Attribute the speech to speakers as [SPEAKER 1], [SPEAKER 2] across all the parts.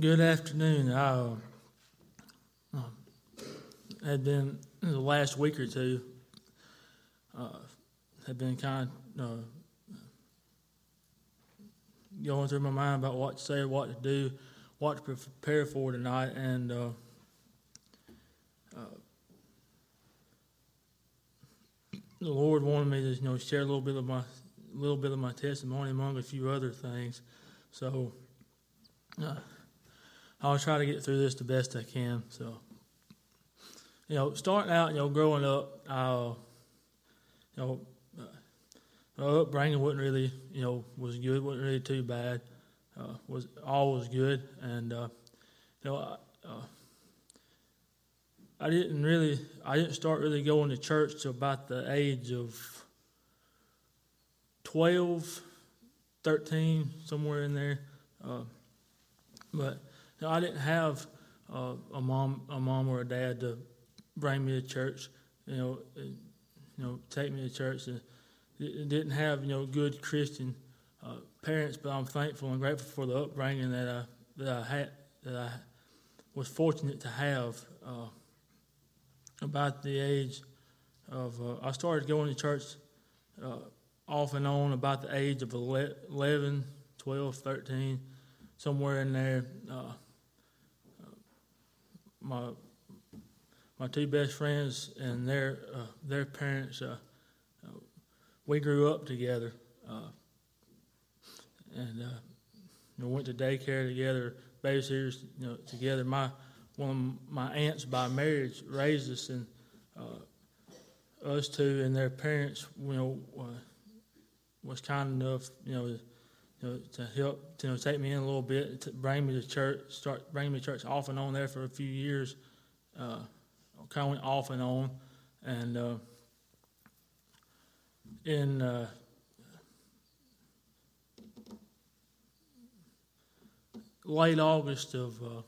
[SPEAKER 1] good afternoon. I uh, uh, had been the last week or two uh, had been kind of uh, going through my mind about what to say, what to do, what to prepare for tonight, and uh, uh, the Lord wanted me to you know share a little bit of my little bit of my testimony among a few other things. So uh, I'll try to get through this the best I can. So, you know, starting out, you know, growing up, I, you know, uh, my upbringing wasn't really, you know, was good, wasn't really too bad. Uh, was all was good, and uh, you know, I, uh, I didn't really, I didn't start really going to church till about the age of 12, 13, somewhere in there. Uh, but I didn't have uh, a mom, a mom or a dad to bring me to church. You know, and, you know, take me to church. And didn't have you know good Christian uh, parents, but I'm thankful and grateful for the upbringing that I that I had that I was fortunate to have. Uh, about the age of uh, I started going to church uh, off and on about the age of 11, 12, 13 somewhere in there. Uh, my my two best friends and their uh, their parents, uh, uh, we grew up together, uh, and uh, know, went to daycare together, babysitters, you know, together. My one of my aunts by marriage raised us, and us two and their parents, you know, was kind enough, you know know, to help to you know, take me in a little bit, to bring me to church, start bringing me to church off and on there for a few years. Uh, kind of went off and on, and uh, in uh, late August of uh,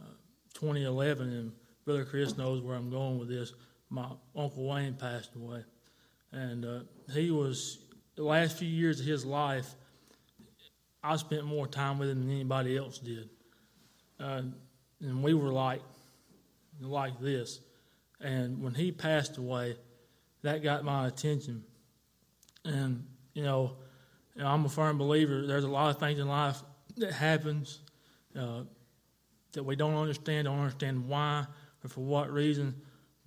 [SPEAKER 1] uh, 2011, and Brother Chris knows where I'm going with this. My uncle Wayne passed away, and uh, he was the last few years of his life, I spent more time with him than anybody else did. Uh, and we were like, like this. And when he passed away, that got my attention. And, you know, I'm a firm believer there's a lot of things in life that happens uh, that we don't understand, don't understand why or for what reason.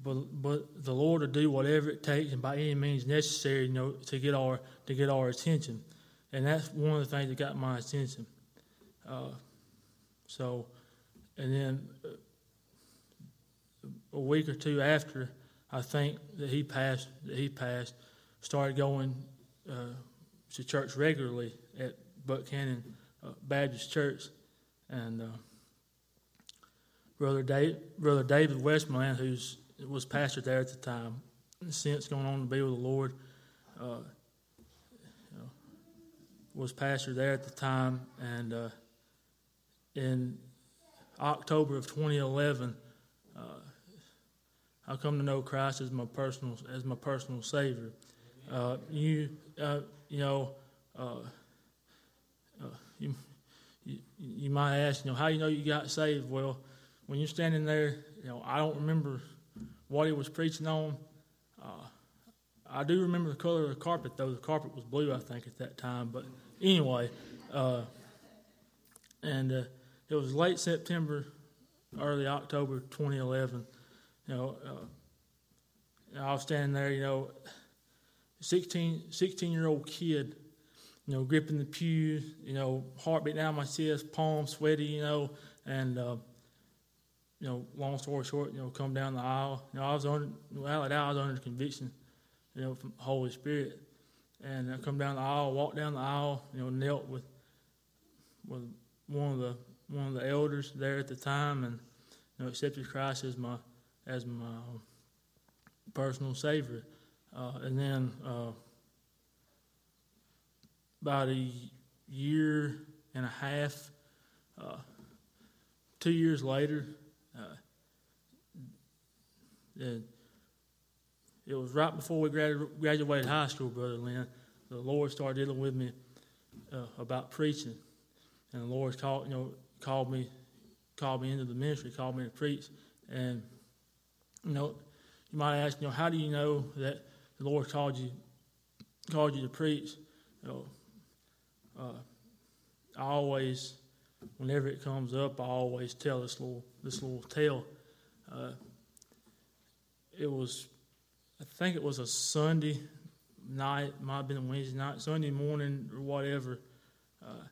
[SPEAKER 1] But, but the Lord will do whatever it takes and by any means necessary, you know, to get our to get our attention, and that's one of the things that got my attention. Uh, so, and then uh, a week or two after, I think that he passed. That he passed, started going uh, to church regularly at Buckhannon uh, Baptist Church, and uh, brother Dave, brother David Westmoreland, who's was pastor there at the time, since going on to be with the Lord. Uh, you know, was pastor there at the time, and uh, in October of 2011, uh, I come to know Christ as my personal as my personal Savior. Uh, you uh, you know uh, you, you you might ask you know how you know you got saved. Well, when you're standing there, you know I don't remember what he was preaching on. Uh, I do remember the color of the carpet, though. The carpet was blue, I think, at that time. But anyway, uh, and uh, it was late September, early October 2011. You know, uh, I was standing there, you know, 16, 16 year old kid, you know, gripping the pew, you know, heartbeat down my chest, palms sweaty, you know, and uh, you know, long story short, you know, come down the aisle. You know, I was under, well, I was under conviction, you know, from Holy Spirit. And I come down the aisle, walk down the aisle, you know, knelt with with one of the one of the elders there at the time, and you know, accepted Christ as my as my personal Savior. Uh, and then uh, about a year and a half, uh, two years later, and it was right before we graduated high school, Brother Lynn. The Lord started dealing with me uh, about preaching, and the Lord called, you know, called me called me into the ministry, called me to preach, and you know, you might ask, you know, how do you know that the Lord called you called you to preach? You know, uh, I always, whenever it comes up, I always tell this little this little tale. Uh, it was, I think it was a Sunday night, might have been a Wednesday night, Sunday morning or whatever. Uh,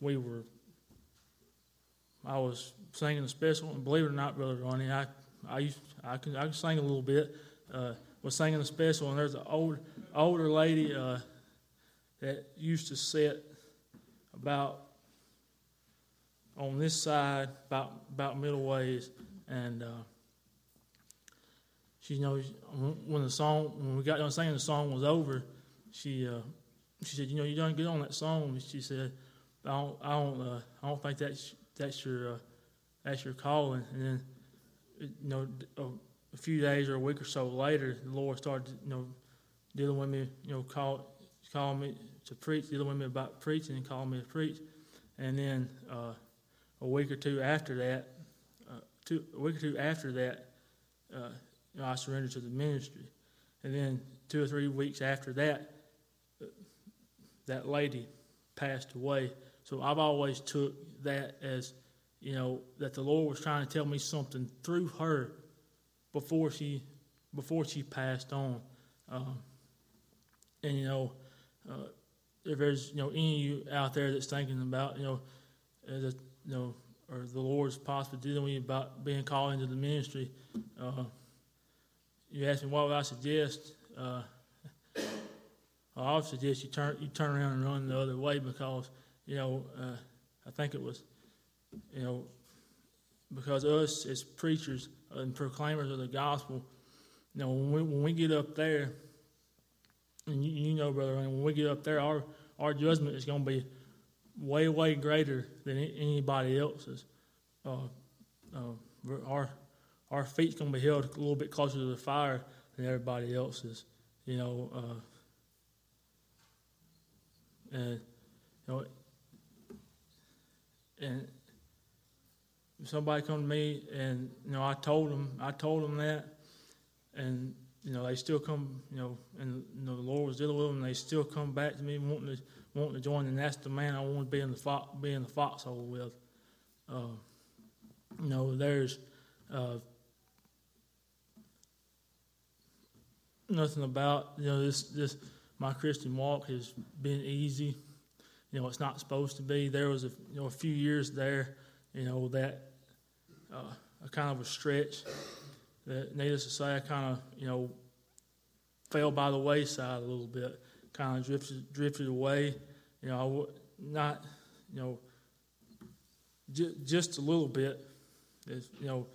[SPEAKER 1] we were, I was singing a special, and believe it or not, Brother Ronnie, I, I used, I can, I can sing a little bit. Uh, was singing a special, and there's an old, older lady uh, that used to sit about on this side, about about middle ways, and uh, she knows when the song when we got done singing the song was over, she uh, she said, you know, you done good on that song. She said, I don't I don't uh, I don't think that's that's your uh, that's your calling. And then you know a, a, few days or a week or so later, the Lord started you know dealing with me, you know, call calling me to preach, dealing with me about preaching and calling me to preach. And then uh, a week or two after that, uh, two, a week or two after that, uh, you know, I surrendered to the ministry. And then two or three weeks after that, that lady passed away. So I've always took that as, you know, that the Lord was trying to tell me something through her before she before she passed on. Um, and you know, uh, if there's you know any of you out there that's thinking about you know uh, that you know or the Lord's possibly dealing with you about being called into the ministry, uh, you ask me what would I suggest? Uh, I would suggest you turn you turn around and run the other way because you know uh, I think it was you know because us as preachers and proclaimers of the gospel, you know when we when we get up there, and you, you know, brother, when we get up there, our our judgment is going to be way way greater than anybody else's. Uh, uh, our our feet's going to be held a little bit closer to the fire than everybody else's. You know, uh, and you know, and somebody come to me and you know I told them I told them that, and you know they still come you know and you know the Lord was dealing with them. and They still come back to me wanting to wanting to join, and that's the man I want to be in the fo- be in the foxhole with. Uh, you know, there's uh, nothing about you know this this my Christian walk has been easy. You know, it's not supposed to be. There was a you know a few years there, you know that uh, a kind of a stretch. That needless to say, I kind of you know fell by the wayside a little bit, kind of drifted drifted away. You know, I not you know j- just a little bit. It's, you know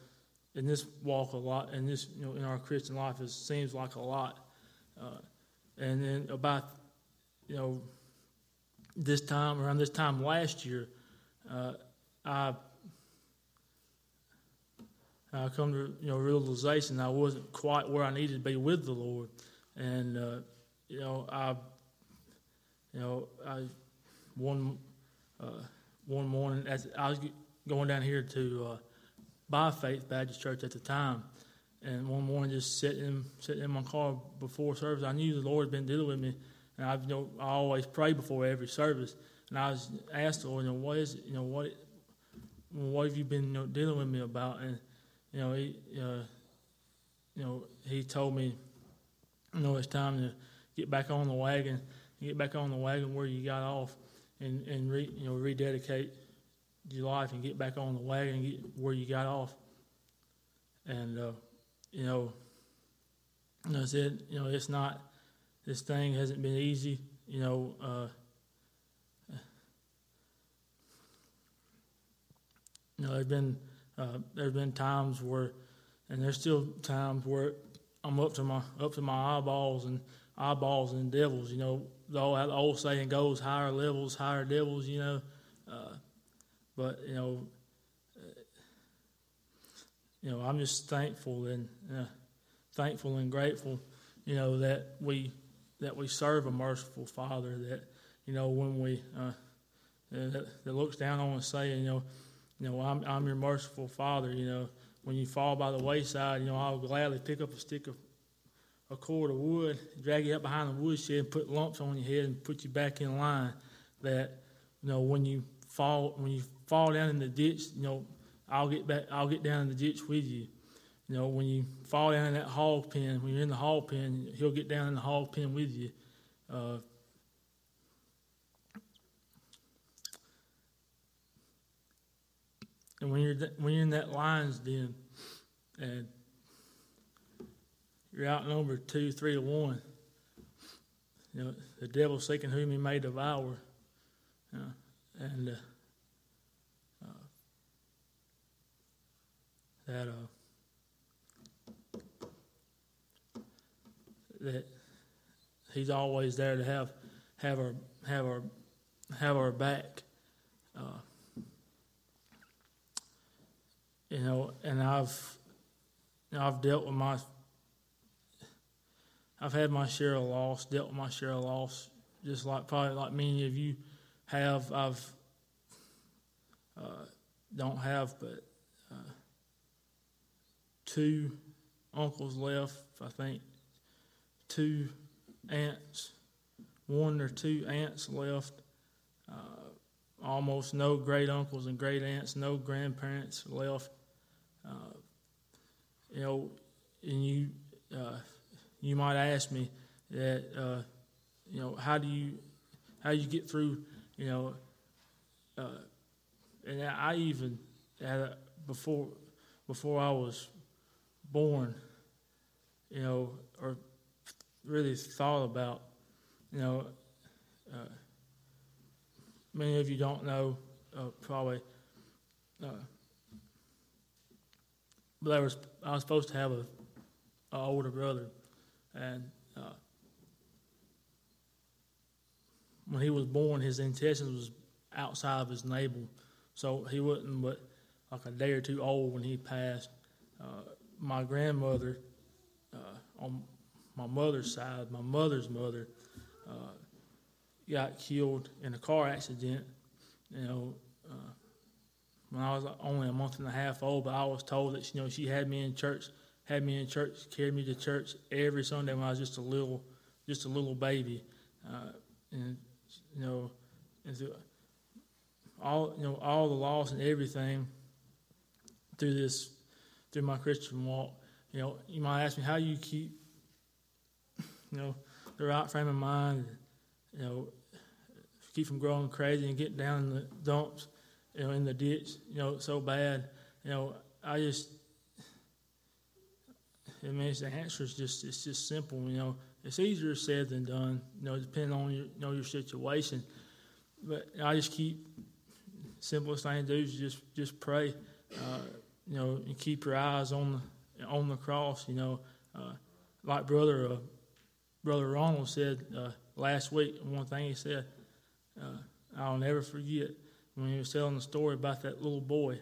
[SPEAKER 1] in this walk a lot, in this you know in our Christian life, it seems like a lot. Uh, and then about you know this time around this time last year, uh, I I come to you know realization I wasn't quite where I needed to be with the Lord, and uh, you know I you know I one uh, one morning as I was going down here to uh, by Faith Baptist Church at the time. And one morning, just sitting sitting in my car before service, I knew the Lord had been dealing with me, and I've you know I always pray before every service. And I was asked the Lord, you know, what is you know what what have you been you know, dealing with me about? And you know he uh, you know he told me, you know it's time to get back on the wagon, get back on the wagon where you got off, and and re, you know rededicate your life and get back on the wagon and get where you got off. And uh, you know, I said, you know, it's not. This thing hasn't been easy. You know, uh, you know, there's been uh, there's been times where, and there's still times where I'm up to my up to my eyeballs and eyeballs and devils. You know, the old, the old saying goes, higher levels, higher devils. You know, uh, but you know, uh, you know, I'm just thankful and uh, thankful and grateful, you know, that we that we serve a merciful Father. That you know, when we uh, that, that, looks down on us, saying, you know, you know, I'm, I'm your merciful Father. You know, when you fall by the wayside, you know, I'll gladly pick up a stick of a cord of wood, drag you up behind the woodshed, and put lumps on your head, and put you back in line. That you know, when you fall, when you fall down in the ditch, you know, I'll get back, I'll get down in the ditch with you. You know, when you fall down in that hog pen, when you're in the hog pen, he'll get down in the hog pen with you. Uh, and when you're when you're in that lion's den, and you're outnumbered two, three to one, you know the devil seeking whom he may devour, you know, and uh, uh, that uh, that he's always there to have have our have our have our back. Uh, you know, and I've I've dealt with my I've had my share of loss, dealt with my share of loss, just like probably like many of you have. I've uh, don't have but two uncles left. I think two aunts, one or two aunts left. Uh, almost no great uncles and great aunts, no grandparents left. Uh, you know, and you uh, you might ask me that uh, you know how do you how do you get through you know uh, and I even had a, before before I was born you know or really thought about. You know, uh, many of you don't know uh, probably, uh, but there was I was supposed to have a, a older brother, and uh, when he was born, his intestines was outside of his navel, so he wasn't but like a day or two old when he passed. Uh, my grandmother uh, on my mother's side, my mother's mother, uh, got killed in a car accident. You know, uh, when I was only a month and a half old, but I was told that you know she had me in church, had me in church, carried me to church every Sunday when I was just a little, just a little baby, uh, and you know, and through all you know all the loss and everything through this, through my Christian walk. You know, you might ask me how you keep you know, the right frame of mind, you know, keep from growing crazy and getting down in the dumps, you know, in the ditch, you know, so bad. You know, I just, I mean, the answer is just, it's just simple, you know. It's easier said than done, you know, depending on your, you know, your situation. But I just keep, simplest thing to do is just, just pray, uh, you know, and keep your eyes on the, on the cross, you know. Uh, like brother uh, Brother Ronald said uh, last week, one thing he said, uh, I'll never forget when he was telling the story about that little boy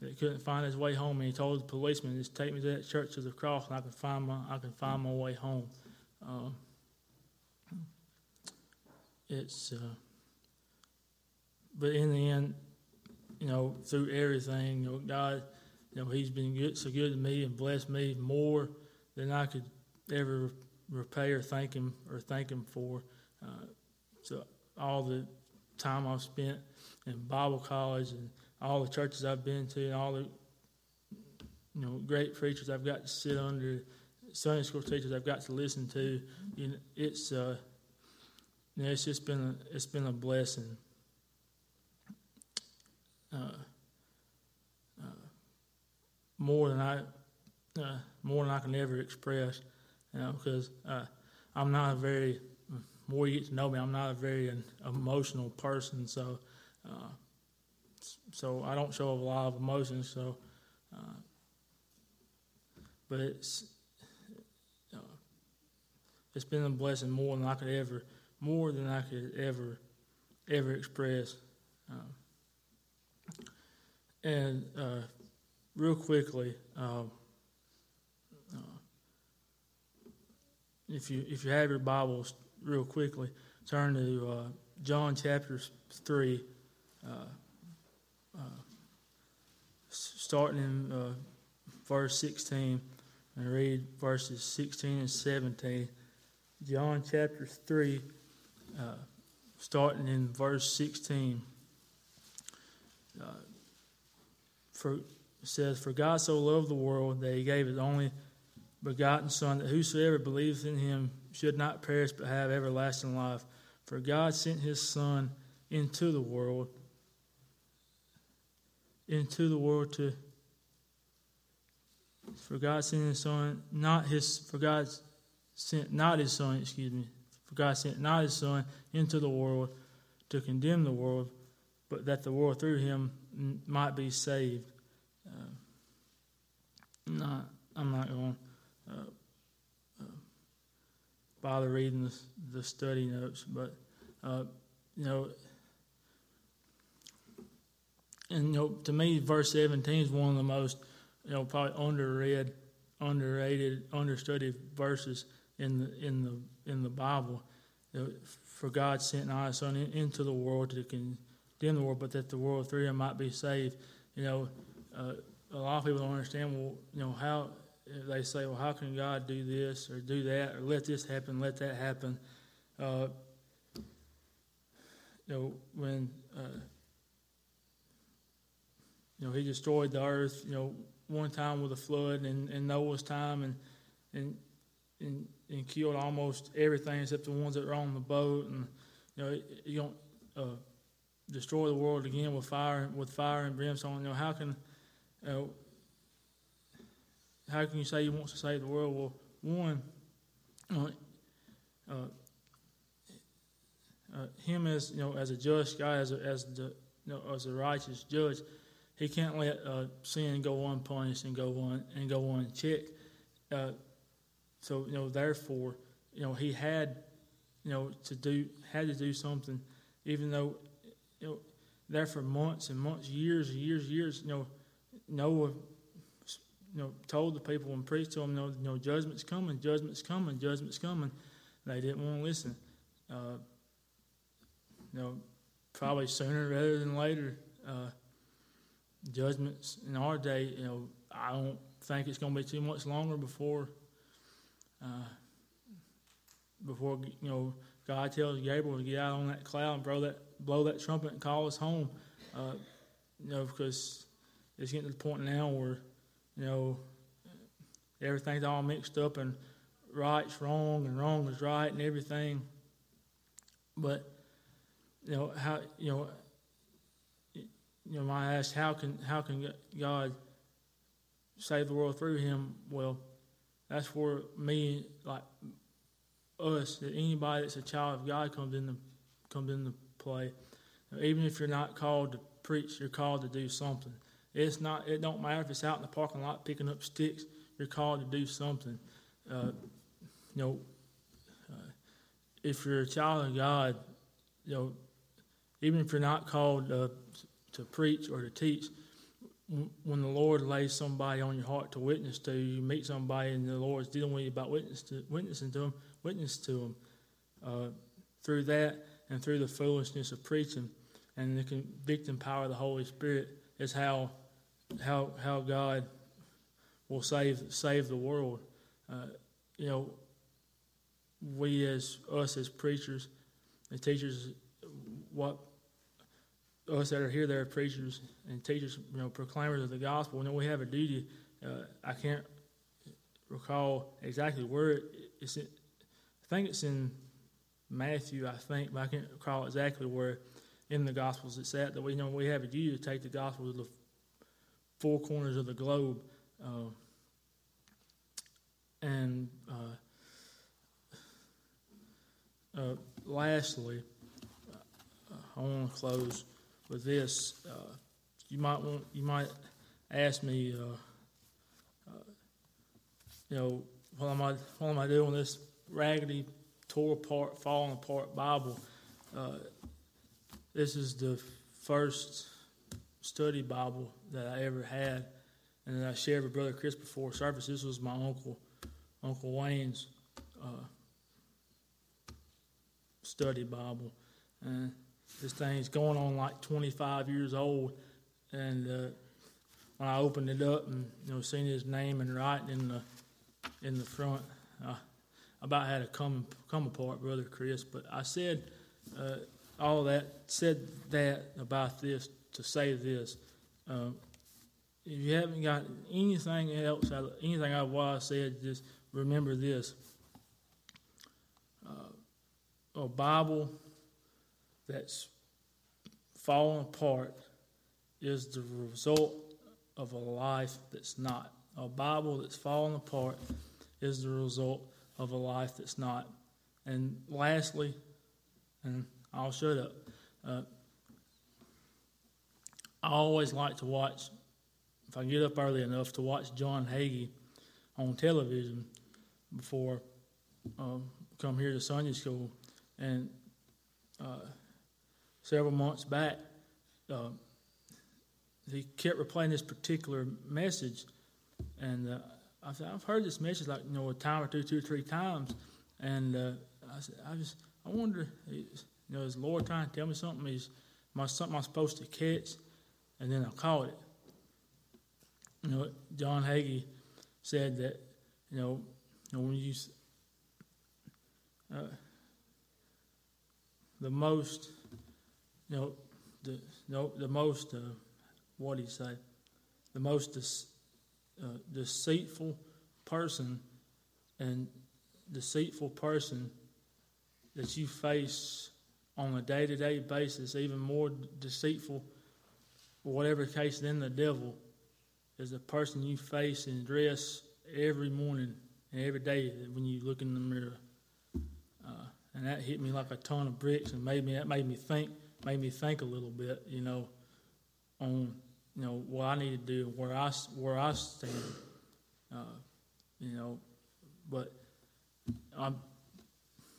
[SPEAKER 1] that couldn't find his way home, and he told the policeman, "Just take me to that church of the cross, and I can find my I can find my way home." Um, it's, uh, but in the end, you know, through everything, you know, God, you know, He's been good, so good to me and blessed me more than I could ever repay or thank him or thank him for. Uh, so all the time I've spent in Bible college and all the churches I've been to and all the you know great preachers I've got to sit under, Sunday school teachers I've got to listen to. You know, it's uh, you know, it's just been a, it's been a blessing. Uh, more than I uh, more than I can ever express you know, because uh, I'm not a very, more you get to know me, I'm not a very emotional person, so uh, so I don't show a lot of emotions, so uh, but it's uh, it's been a blessing more than I could ever, more than I could ever ever express. Um, and uh, real quickly. Um, if you if you have your Bibles real quickly, turn to uh, John chapter three. Uh, uh, starting in uh, verse 16 and read verses 16 and 17. John chapter 3, uh, starting in verse 16. Uh, for, it says, For God so loved the world that he gave his only begotten Son, that whosoever believes in him should not perish but have everlasting life. For God sent his Son into the world, into the world to for God sent his son, not his for God sent not his son, excuse me. For God sent not his son into the world to condemn the world, but that the world through him might be saved. Uh, not, I'm not going to uh, uh, bother reading the, the study notes, but uh, you know, and you know, to me, verse 17 is one of the most you know, probably underread, underrated, understudied verses in the in the in the Bible. You know, for God sent not His Son into the world to condemn the world, but that the world through Him might be saved. You know, uh, a lot of people don't understand. Well, you know how they say, well, how can God do this or do that or let this happen, let that happen? Uh, you know, when uh, you know He destroyed the earth, you know one time with a flood and, in Noah's time and, and and and killed almost everything except the ones that were on the boat. And you know, you don't uh, destroy the world again with fire with fire and brimstone. You know, how can know, how can you say you want to save the world? Well, one, uh, uh, uh, him as you know as a just guy, as a, as the you know, as a righteous judge he can't let uh, sin go unpunished and go on and go unchecked. Uh, so you know, therefore, you know, he had, you know, to do had to do something, even though, you know, there for months and months, years and years, years. You know, Noah, you know, told the people and preached to them, no, know judgment's coming, judgment's coming, judgment's coming. They didn't want to listen. Uh, you know, probably sooner rather than later. Uh, judgments in our day, you know, I don't think it's going to be too much longer before, uh, before you know, God tells Gabriel to get out on that cloud and blow that blow that trumpet and call us home. Uh, you know, because it's getting to the point now where, you know, everything's all mixed up and right's wrong and wrong is right and everything. But you know how you know you know, I ask, how can how can God save the world through him? Well, that's where me, like us, that anybody that's a child of God comes into comes into play. Even if you're not called to preach, you're called to do something. It's not. It don't matter if it's out in the parking lot picking up sticks. You're called to do something. Uh, you know, uh, if you're a child of God, you know, even if you're not called uh, to preach or to teach, when the Lord lays somebody on your heart to witness to, you meet somebody and the Lord's dealing with you about witness to, witnessing to them, witness to them. Uh, through that and through the foolishness of preaching and the convicting power of the Holy Spirit is how how how God will save save the world. Uh, you know, we as us as preachers and teachers, what us that are here that are preachers and teachers, you know, proclaimers of the gospel, you know, we have a duty. Uh, I can't recall exactly where it, it's. In, I think it's in Matthew, I think, but I can't recall exactly where in the Gospels it's at. That we you know we have a duty to take the gospel to the four corners of the globe. Uh, and uh, uh lastly, uh, I want to close with this, uh, you might want you might ask me, you know, what am I what am I doing this raggedy, tore apart, falling apart Bible? This is the first study Bible that I ever had, and that I shared with Brother Chris before service. This was my uncle, Uncle Wayne's uh, study Bible, and this thing's going on like 25 years old, and uh, when I opened it up and you know seen his name and writing in the in the front, I about had a come come apart, brother Chris. But I said uh, all that said that about this to say this. Uh, if you haven't got anything else, anything I've said, just remember this: uh, a Bible that's falling apart is the result of a life that's not. A Bible that's falling apart is the result of a life that's not. And lastly, and I'll shut up. Uh, I always like to watch, if I get up early enough, to watch John Hagee on television before um, come here to Sunday school. And uh, several months back, uh, he kept replaying this particular message, and uh, I said, I've heard this message like you know a time or two, two or three times, and uh, I said, I just I wonder, you know, is Lord trying to tell me something? Is my something I'm supposed to catch? And then I caught it. You know, John Hagee said that you know, you know when you uh, the most, you know, the no, the most, uh, what do you say? The most uh, deceitful person and deceitful person that you face on a day to day basis, even more deceitful, whatever case, then the devil, is the person you face and address every morning and every day when you look in the mirror. Uh, and that hit me like a ton of bricks and made me that made me think made me think a little bit, you know, on you know what I need to do, where I where I stand, uh, you know. But I'm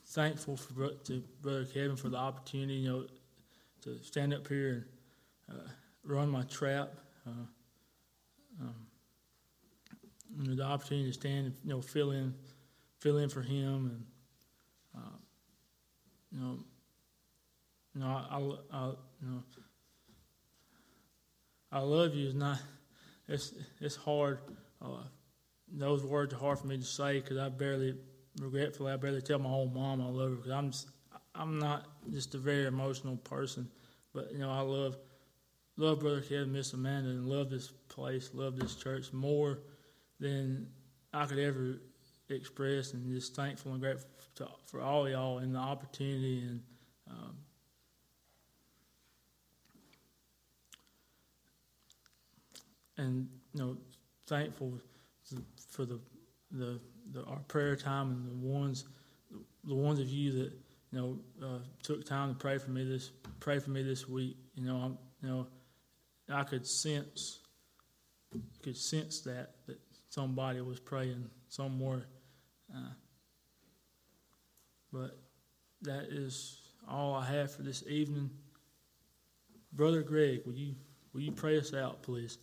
[SPEAKER 1] thankful for to Brother Kevin for the opportunity, you know, to stand up here and uh, run my trap. Uh, um, the opportunity to stand, and, you know, fill in, fill in for him, and uh, you know, you know, I, I, I you know. I love you is not, it's, it's hard. Uh, those words are hard for me to say because I barely, regretfully, I barely tell my own mom I love her because I'm, just, I'm not just a very emotional person. But, you know, I love, love Brother Kevin, Miss Amanda, and love this place, love this church more than I could ever express. And just thankful and grateful to, for all y'all and the opportunity and um, and you know thankful for the the, the our prayer time and the ones the ones of you that you know uh, took time to pray for me this pray for me this week. You know, I'm, you know, I could sense could sense that that somebody was praying somewhere. Uh, but that is all I have for this evening. Brother Greg, will you will you pray us out, please?